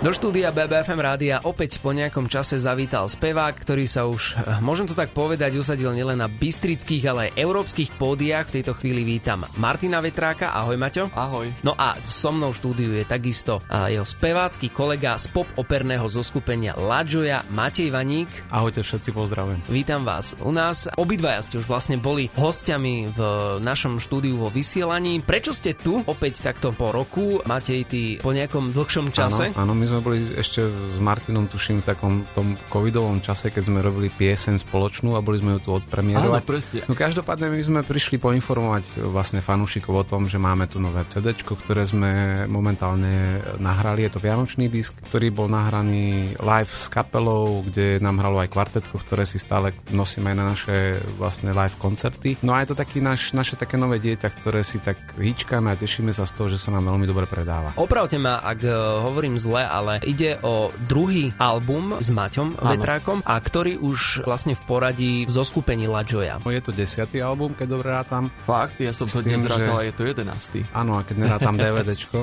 Do štúdia BBFM rádia opäť po nejakom čase zavítal spevák, ktorý sa už, eh, môžem to tak povedať, usadil nielen na bystrických, ale aj európskych pódiách. V tejto chvíli vítam Martina Vetráka. Ahoj, Maťo. Ahoj. No a so mnou v štúdiu je takisto a jeho spevácky kolega z pop operného zoskupenia Ladžoja, Matej Vaník. Ahojte všetci, pozdravujem. Vítam vás u nás. Obidvaja ste už vlastne boli hostiami v našom štúdiu vo vysielaní. Prečo ste tu opäť takto po roku? Matej, ty po nejakom dlhšom čase? Áno, áno, my sme boli ešte s Martinom, tuším, v takom tom covidovom čase, keď sme robili pieseň spoločnú a boli sme ju tu odpremierovať. Áno, presne. No každopádne my sme prišli poinformovať vlastne fanúšikov o tom, že máme tu nové CD, ktoré sme momentálne nahrali. Je to Vianočný disk, ktorý bol nahraný live s kapelou, kde nám hralo aj kvartetko, ktoré si stále nosíme aj na naše vlastne live koncerty. No a je to taký naš, naše také nové dieťa, ktoré si tak hýčkame a tešíme sa z toho, že sa nám veľmi dobre predáva. Opravte ma, ak eh, hovorím zle, ale ide o druhý album s Maťom Áno. Vetrákom a ktorý už vlastne v poradí v zoskupení Ladžoja. No, je to desiatý album, keď dobre rátam. Fakt, ja som to dnes že- rátal je to jedenastý. Áno, a keď nerátam DVDčko.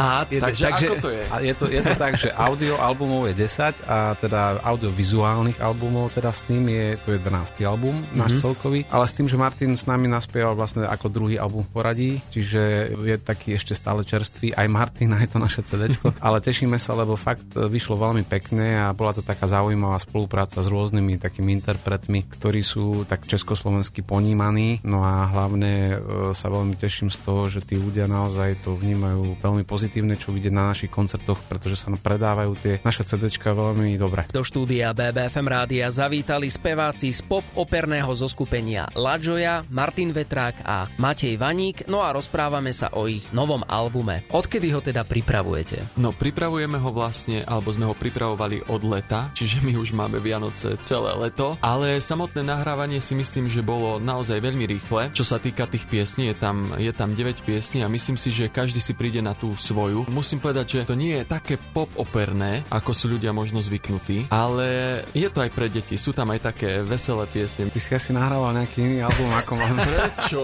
A, Takže, ako to je? A je to, je to tak, že audio albumov je 10 a teda audiovizuálnych albumov, teda s tým je to 11. album, mm-hmm. náš celkový. Ale s tým, že Martin s nami naspieval vlastne ako druhý album v poradí, čiže je taký ešte stále čerstvý. Aj Martin, aj to naše CD. Ale tešíme sa, lebo fakt e, vyšlo veľmi pekne a bola to taká zaujímavá spolupráca s rôznymi takými interpretmi, ktorí sú tak československy ponímaní. No a hlavne e, sa veľmi teším z toho, že tí ľudia naozaj to vnímajú veľmi pozitívne, čo vidieť na našich koncertoch, pretože sa nám predávajú tie naše CDčka veľmi dobre. Do štúdia BBFM rádia zavítali speváci z pop operného zoskupenia Ladžoja, Martin Vetrák a Matej Vaník, no a rozprávame sa o ich novom albume. Odkedy ho teda pripravujete? No, pripravujeme ho vlastne, alebo sme ho pripravovali od leta, čiže my už máme Vianoce celé leto, ale samotné nahrávanie si myslím, že bolo naozaj veľmi rýchle. Čo sa týka tých piesní, je tam, je tam 9 piesní a myslím si, že každý si príde na tú svoju. Musím povedať, že to nie je také pop operné, ako sú ľudia možno zvyknutí, ale je to aj pre deti. Sú tam aj také veselé piesne. Ty si asi nahrával nejaký iný album ako mám. Prečo?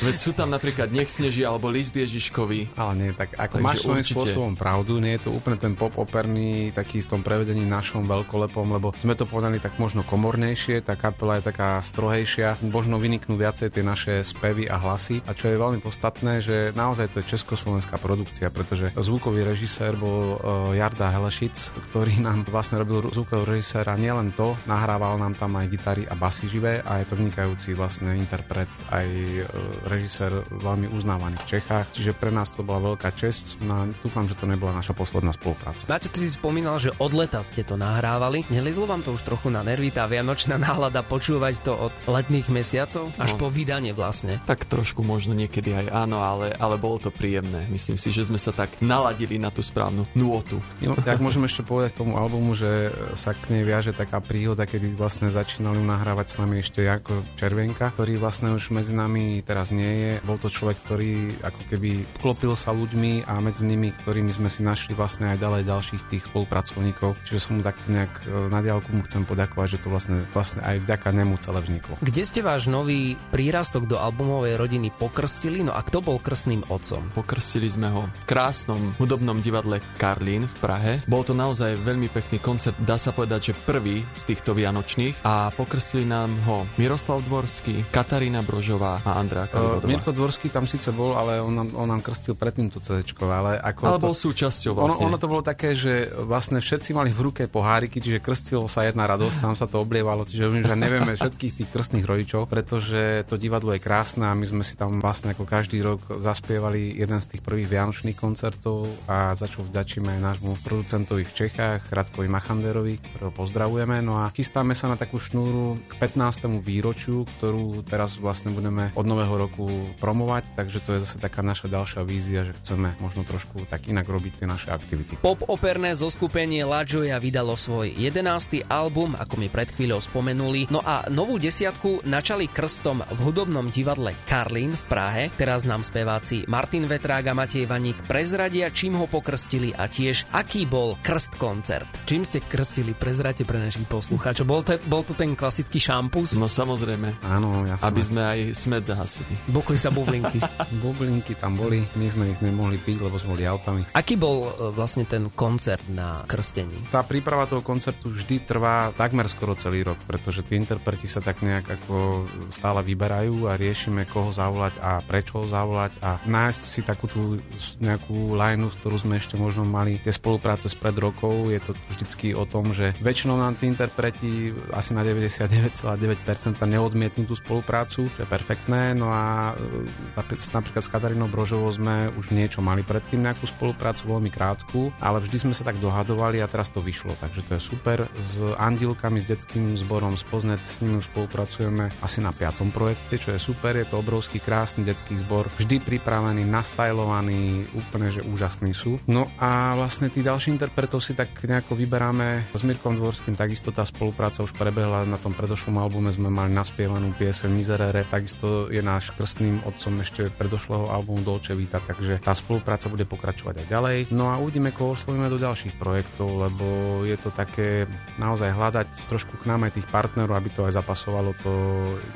Veď sú tam napríklad Nech sneží alebo List Ježiškovi. Ale nie, tak ako Takže máš svojím určite. spôsobom pravdu, nie je to úplne ten pop operný taký v tom prevedení našom veľkolepom, lebo sme to povedali tak možno komornejšie, tá kapela je taká strohejšia, možno vyniknú viacej tie naše spevy a hlasy. A čo je veľmi podstatné, že naozaj to je československá produkcia, pretože zvukový režisér bol uh, Jarda Helešic, ktorý nám vlastne robil zvukový režisér a nielen to, nahrával nám tam aj gitary a basy živé a je to vynikajúci vlastne interpret, aj uh, režisér veľmi uznávaný v Čechách, čiže pre nás to bola veľká česť. No dúfam, že to nebola naša posledná spolupráca. Maťo, ty si spomínal, že od leta ste to nahrávali. Nelezlo vám to už trochu na nervy, tá vianočná nálada počúvať to od letných mesiacov až No. po vydanie vlastne? Tak trošku možno niekedy aj áno, ale, ale bolo to príjemné. Myslím si, že sme sa tak naladili na tú správnu nôtu. No, tak môžem ešte povedať k tomu albumu, že sa k nej viaže taká príhoda, kedy vlastne začínali nahrávať s nami ešte ako Červenka, ktorý vlastne už medzi nami teraz nie je. Bol to človek, ktorý ako keby klopil sa ľuďmi a medzi nimi, ktorými sme si našli vlastne aj ďalej ďalších tých spolupracovníkov. Čiže som mu takto nejak e, na diálku mu chcem poďakovať, že to vlastne, vlastne aj vďaka nemu celé vzniklo. Kde ste váš nový prírastok do albumovej rodiny pokrstili? No a kto bol krstným otcom? Pokrstili sme ho v krásnom hudobnom divadle Karlín v Prahe. Bol to naozaj veľmi pekný koncert, dá sa povedať, že prvý z týchto vianočných a pokrstili nám ho Miroslav Dvorský, Katarína Brožová a Andrea Uh, Kalibodová. Mirko Dvorský tam síce bol, ale on nám, on nám krstil predtým to CD, ale ako Ale to... bol súčasťou Ono, vlastne. ono to bolo také, že vlastne všetci mali v ruke poháriky, čiže krstilo sa jedna radosť, nám sa to oblievalo, čiže my už nevieme všetkých tých krstných rodičov, pretože to divadlo je krásne a my sme si tam vlastne ako každý rok zaspievali jeden z tých prvých vianočných koncertov a za čo vďačíme nášmu producentovi v Čechách, Radkovi Machanderovi, ktorého pozdravujeme. No a chystáme sa na takú šnúru k 15. výročiu, ktorú teraz vlastne budeme od nového roku promovať, takže to je zase taká naša ďalšia vízia, že chceme možno trošku tak inak robiť tie naše aktivity. Po Pop-operné zoskupenie La Joya vydalo svoj 11. album, ako mi pred chvíľou spomenuli, no a novú desiatku načali krstom v hudobnom divadle Karlin v Prahe. Teraz nám speváci Martin Vetrák a Matej Vaník prezradia, čím ho pokrstili a tiež aký bol krst koncert. Čím ste krstili, prezrate pre našich poslucháčov. Bol, te, bol to ten klasický šampus? No samozrejme. Áno, jasné. Aby sme aj smet zahasili. Bokli sa bublinky. bublinky tam boli, my sme ich nemohli piť, lebo sme boli autami. Aký bol e, vlastne ten koncert na krstení? Tá príprava toho koncertu vždy trvá takmer skoro celý rok, pretože tí interpreti sa tak nejak ako stále vyberajú a riešime, koho zavolať a prečo ho zavolať a nájsť si takú tú nejakú lineu, ktorú sme ešte možno mali tie spolupráce spred rokov. Je to vždycky o tom, že väčšinou nám tí interpreti asi na 99,9% neodmietnú tú spoluprácu, čo je perfektné. No a e, napríklad s Katarínou Brožovou sme už niečo mali predtým nejakú spoluprácu, veľmi krátku, ale vždy sme sa tak dohadovali a teraz to vyšlo. Takže to je super. S Andilkami, s detským zborom z Poznet, s nimi spolupracujeme asi na piatom projekte, čo je super. Je to obrovský krásny detský zbor, vždy pripravený, nastajlovaný, úplne že úžasný sú. No a vlastne tí ďalší interpretov si tak nejako vyberáme s Mirkom Dvorským, takisto tá spolupráca už prebehla na tom predošlom albume, sme mali naspievanú pieseň Miserere, takisto je náš krstným otcom ešte predošlého albumu Dolce Vita, takže tá spolupráca bude pokračovať aj ďalej. No a uvidíme, koho oslovíme do ďalších projektov, lebo je to také naozaj hľadať trošku k nám aj tých partnerov, aby to aj zapasovalo, to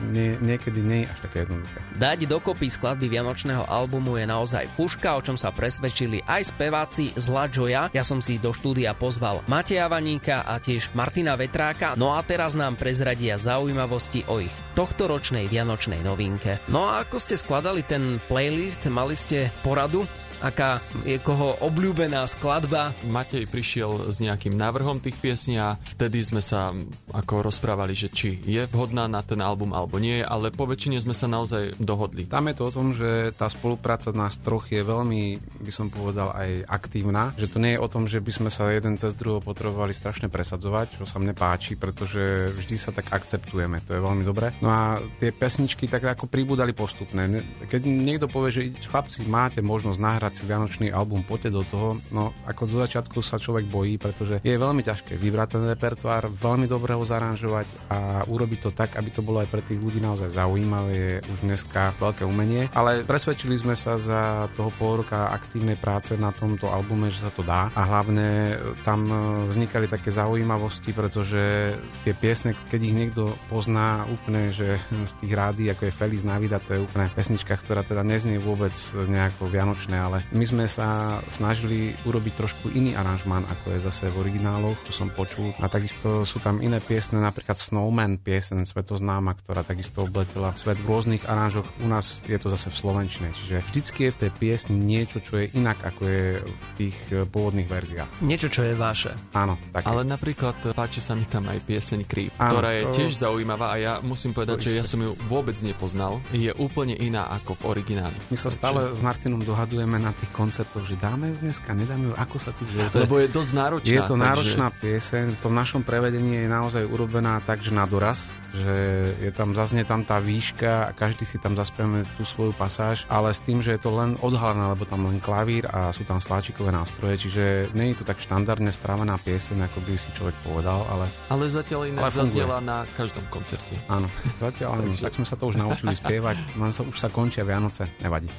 nie, niekedy nie je až také jednoduché. Dať dokopy skladby Vianočného albumu je naozaj fuška, o čom sa presvedčili aj speváci z La Joya. Ja som si do štúdia pozval Mateja Vaníka a tiež Martina Vetráka, no a teraz nám prezradia zaujímavosti o ich tohtoročnej Vianočnej novinke. No a ako ste skladali ten playlist, mali ste poradu? Aká je koho obľúbená skladba. Matej prišiel s nejakým návrhom tých piesní a vtedy sme sa ako rozprávali, že či je vhodná na ten album alebo nie, ale po väčšine sme sa naozaj dohodli. Tam je to o tom, že tá spolupráca nás troch je veľmi, by som povedal, aj aktívna, že to nie je o tom, že by sme sa jeden cez druhého potrebovali strašne presadzovať, čo sa mne páči, pretože vždy sa tak akceptujeme, to je veľmi dobré. No a tie pesničky tak ako pribúdali postupne. Keď niekto povie, že chlapci, máte možnosť nahrať nahrať si Vianočný album, poďte do toho. No ako do začiatku sa človek bojí, pretože je veľmi ťažké vybrať ten repertoár, veľmi dobre ho zaranžovať a urobiť to tak, aby to bolo aj pre tých ľudí naozaj zaujímavé, je už dneska veľké umenie. Ale presvedčili sme sa za toho pol roka aktívnej práce na tomto albume, že sa to dá a hlavne tam vznikali také zaujímavosti, pretože tie piesne, keď ich niekto pozná úplne, že z tých rády, ako je Feliz Navida, to je úplne pesnička, ktorá teda neznie vôbec nejako vianočné, ale ale my sme sa snažili urobiť trošku iný aranžmán, ako je zase v origináloch, čo som počul. A takisto sú tam iné piesne, napríklad Snowman, piesen svetoznáma, ktorá takisto obletela svet v rôznych aranžoch. U nás je to zase v slovenčine, čiže vždycky je v tej piesni niečo, čo je inak, ako je v tých eh, pôvodných verziách. Niečo, čo je vaše. Áno, tak. Ale napríklad eh, páči sa mi tam aj pieseň Creep, Áno, ktorá je to... tiež zaujímavá a ja musím povedať, že ja som ju vôbec nepoznal. Je úplne iná ako v origináli. My sa stále s Martinom dohadujeme na na tých koncertoch, že dáme ju dneska, nedáme ju, ako sa. Že to Lebo je dosť náročná. Je to takže... náročná pieseň, v tom našom prevedení je naozaj urobená tak, že na doraz, že je tam, zaznie tam tá výška a každý si tam zaspieme tú svoju pasáž, ale s tým, že je to len odhalené, lebo tam len klavír a sú tam sláčikové nástroje, čiže nie je to tak štandardne správená pieseň, ako by si človek povedal, ale... Ale zatiaľ inak zaznela na každom koncerte. Áno, zatiaľ takže... tak sme sa to už naučili spievať, len sa, už sa končia Vianoce, nevadí.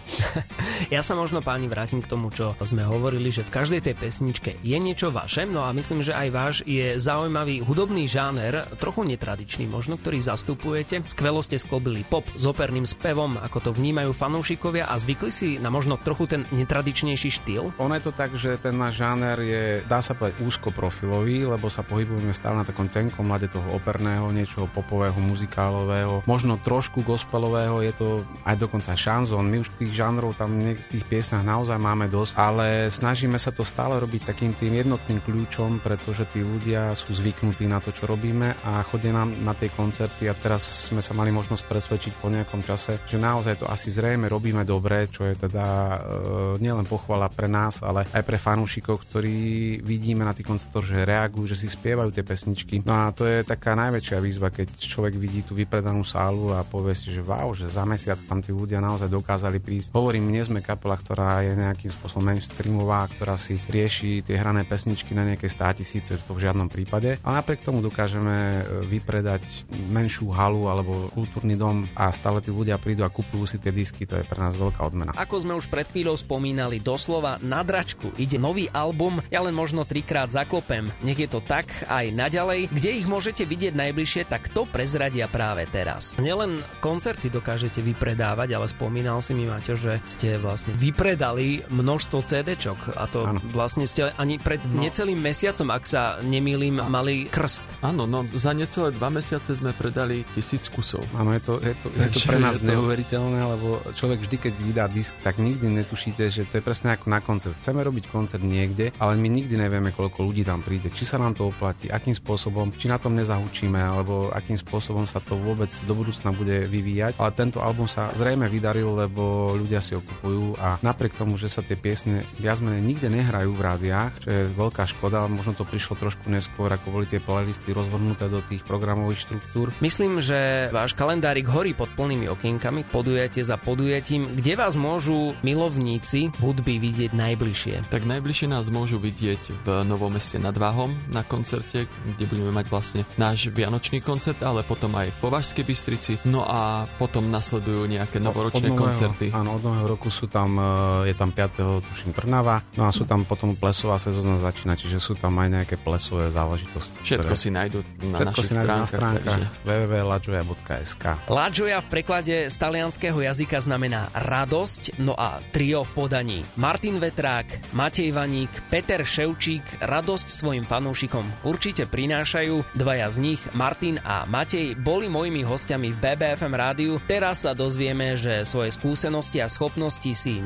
ja sa možno, páni, vrátim k tomu, čo sme hovorili, že v každej tej pesničke je niečo vaše, no a myslím, že aj váš je zaujímavý hudobný žáner, trochu netradičný možno, ktorý zastupujete. Skvelo ste sklobili pop s operným spevom, ako to vnímajú fanúšikovia a zvykli si na možno trochu ten netradičnejší štýl? Ono je to tak, že ten náš žáner je, dá sa povedať, úzko profilový, lebo sa pohybujeme stále na takom tenkom mlade toho operného, niečoho popového, muzikálového, možno trošku gospelového, je to aj dokonca šanzón. My už tých žánrov tam v tých piesnách naozaj máme dosť, ale snažíme sa to stále robiť takým tým jednotným kľúčom, pretože tí ľudia sú zvyknutí na to, čo robíme a chodia nám na tej koncerty a teraz sme sa mali možnosť presvedčiť po nejakom čase, že naozaj to asi zrejme robíme dobre, čo je teda e, nielen pochvala pre nás, ale aj pre fanúšikov, ktorí vidíme na tých koncertoch, že reagujú, že si spievajú tie pesničky. No a to je taká najväčšia výzva, keď človek vidí tú vypredanú sálu a povie si, že wow, že za mesiac tam tí ľudia naozaj dokázali prísť. Hovorím, nie sme kapela, ktorá je nejakým spôsobom mainstreamová, ktorá si rieši tie hrané pesničky na nejaké státisíce, to v žiadnom prípade. Ale napriek tomu dokážeme e, vypredať menšiu halu alebo kultúrny dom a stále tí ľudia prídu a kupujú si tie disky, to je pre nás veľká odmena. Ako sme už pred chvíľou spomínali, doslova na dračku ide nový album, ja len možno trikrát zaklopem. Nech je to tak aj naďalej. Kde ich môžete vidieť najbližšie, tak to prezradia práve teraz. Nielen koncerty dokážete vypredávať, ale spomínal si mi, Maťo, že ste vlastne vypredali množstvo CD-čok a to ano. vlastne ste ani pred no. necelým mesiacom, ak sa nemýlim, mali krst. Áno, no za necelé dva mesiace sme predali tisíc kusov. Áno, je to, je to, je to pre nás to... neuveriteľné, lebo človek vždy, keď vydá disk, tak nikdy netušíte, že to je presne ako na koncert. Chceme robiť koncert niekde, ale my nikdy nevieme, koľko ľudí tam príde, či sa nám to oplatí, akým spôsobom, či na tom nezahučíme, alebo akým spôsobom sa to vôbec do budúcna bude vyvíjať. Ale tento album sa zrejme vydaril, lebo ľudia si ho kupujú a napriek tomu, že sa tie piesne viac menej nikde nehrajú v rádiách, čo je veľká škoda, možno to prišlo trošku neskôr, ako boli tie playlisty rozvrhnuté do tých programových štruktúr. Myslím, že váš kalendárik horí pod plnými okienkami, podujete za podujatím, kde vás môžu milovníci hudby vidieť najbližšie. Tak najbližšie nás môžu vidieť v Novom meste nad Váhom na koncerte, kde budeme mať vlastne náš vianočný koncert, ale potom aj v Považskej Bystrici. No a potom nasledujú nejaké novoročné od nového, koncerty. Áno, od nového roku sú tam, e, je tam 5. tuším Trnava, no a sú tam potom plesová sezóna začína, čiže sú tam aj nejaké plesové záležitosti. Všetko ktoré... si nájdú na Všetko našich si stránkach. na stránkach takže... www.lajoja.sk Lajoja v preklade z talianského jazyka znamená radosť, no a trio v podaní Martin Vetrák, Matej Vaník, Peter Ševčík radosť svojim fanúšikom určite prinášajú. Dvaja z nich, Martin a Matej, boli mojimi hostiami v BBFM rádiu. Teraz sa dozvieme, že svoje skúsenosti a schopnosti si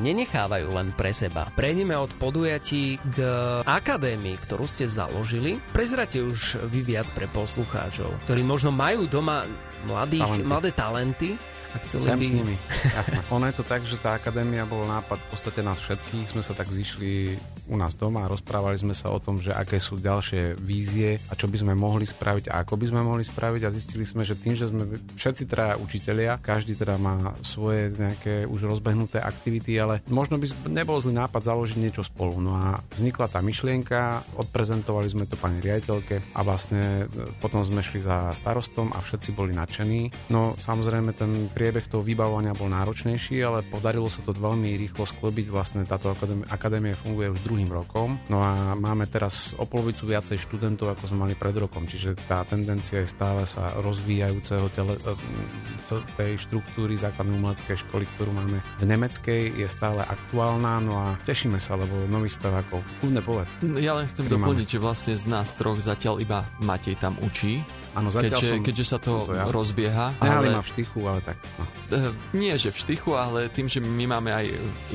nenechávajú len pre seba. Prejdeme od podujatí k akadémii, ktorú ste založili. Prezrate už vy viac pre poslucháčov, ktorí možno majú doma mladých, talenty. mladé talenty a chceli Sem by... s nimi, jasné. ono je to tak, že tá akadémia bol nápad v podstate nás všetkých. Sme sa tak zišli u nás doma a rozprávali sme sa o tom, že aké sú ďalšie vízie a čo by sme mohli spraviť a ako by sme mohli spraviť a zistili sme, že tým, že sme všetci traja učitelia, každý teda má svoje nejaké už rozbehnuté aktivity, ale možno by nebol zlý nápad založiť niečo spolu. No a vznikla tá myšlienka, odprezentovali sme to pani riaditeľke a vlastne e, potom sme šli za starostom a všetci boli nadšení. No samozrejme ten priebeh toho vybavovania bol náročnejší, ale podarilo sa to veľmi rýchlo sklobiť. Vlastne táto akadémia, akadémia funguje už druhým rokom. No a máme teraz o polovicu viacej študentov, ako sme mali pred rokom. Čiže tá tendencia je stále sa rozvíjajúceho tele, e, tej štruktúry základnej umeleckej školy, ktorú máme v nemeckej, je stále aktuálna. No a tešíme sa, lebo nových spevákov. Kľudne povedz. Ja len chcem doplniť, že vlastne z nás troch zatiaľ iba Matej tam učí Áno, zatiaľ keďže, som... keďže sa to, to ja. rozbieha. Nehali ale... ma v štychu, ale tak... No. Uh, nie, že v štychu, ale tým, že my máme aj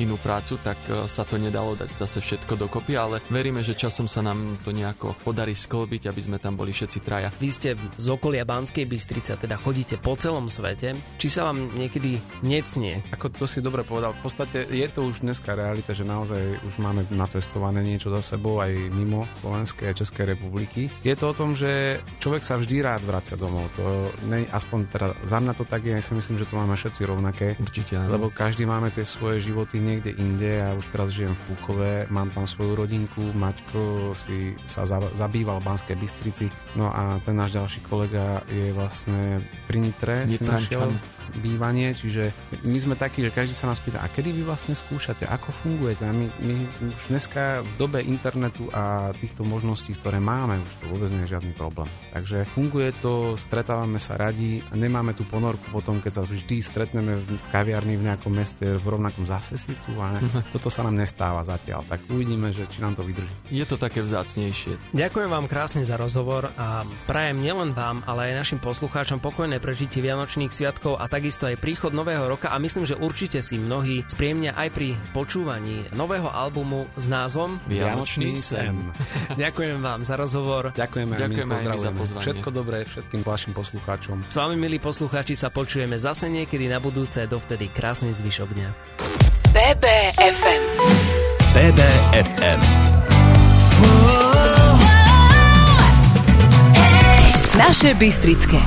inú prácu, tak uh, sa to nedalo dať zase všetko dokopy, ale veríme, že časom sa nám to nejako podarí sklbiť, aby sme tam boli všetci traja. Vy ste z okolia Banskej Bystrice, teda chodíte po celom svete. Či sa vám niekedy necnie? Ako to si dobre povedal, v podstate je to už dneska realita, že naozaj už máme nacestované niečo za sebou aj mimo Slovenskej a Českej republiky. Je to o tom, že človek sa vždy rád vracia domov. To ne, aspoň teda za mňa to tak je, ja si myslím, že to máme všetci rovnaké. Určite, áno. Lebo každý máme tie svoje životy niekde inde. Ja už teraz žijem v Púkove, mám tam svoju rodinku, Maťko si sa za, zabýval v Banskej Bystrici. No a ten náš ďalší kolega je vlastne pri Nitre si našiel bývanie, čiže my sme takí, že každý sa nás pýta, a kedy vy vlastne skúšate, ako fungujete? A my, my už dneska v dobe internetu a týchto možností, ktoré máme, už to vôbec nie je žiadny problém. Takže funguje funguje to, stretávame sa radi a nemáme tú ponorku potom, keď sa vždy stretneme v kaviarni v nejakom meste v rovnakom zase si tu a toto sa nám nestáva zatiaľ. Tak uvidíme, že či nám to vydrží. Je to také vzácnejšie. Ďakujem vám krásne za rozhovor a prajem nielen vám, ale aj našim poslucháčom pokojné prežitie Vianočných sviatkov a takisto aj príchod nového roka a myslím, že určite si mnohí spriemnia aj pri počúvaní nového albumu s názvom Vianočný sen. Ďakujem vám za rozhovor. Ďakujeme, Ďakujeme aj my, aj my za pozvanie. Všetko dobré dobre všetkým vašim poslucháčom. S vami, milí poslucháči, sa počujeme zase niekedy na budúce. Dovtedy krásny zvyšok dňa. BBFM BBFM Naše Bystrické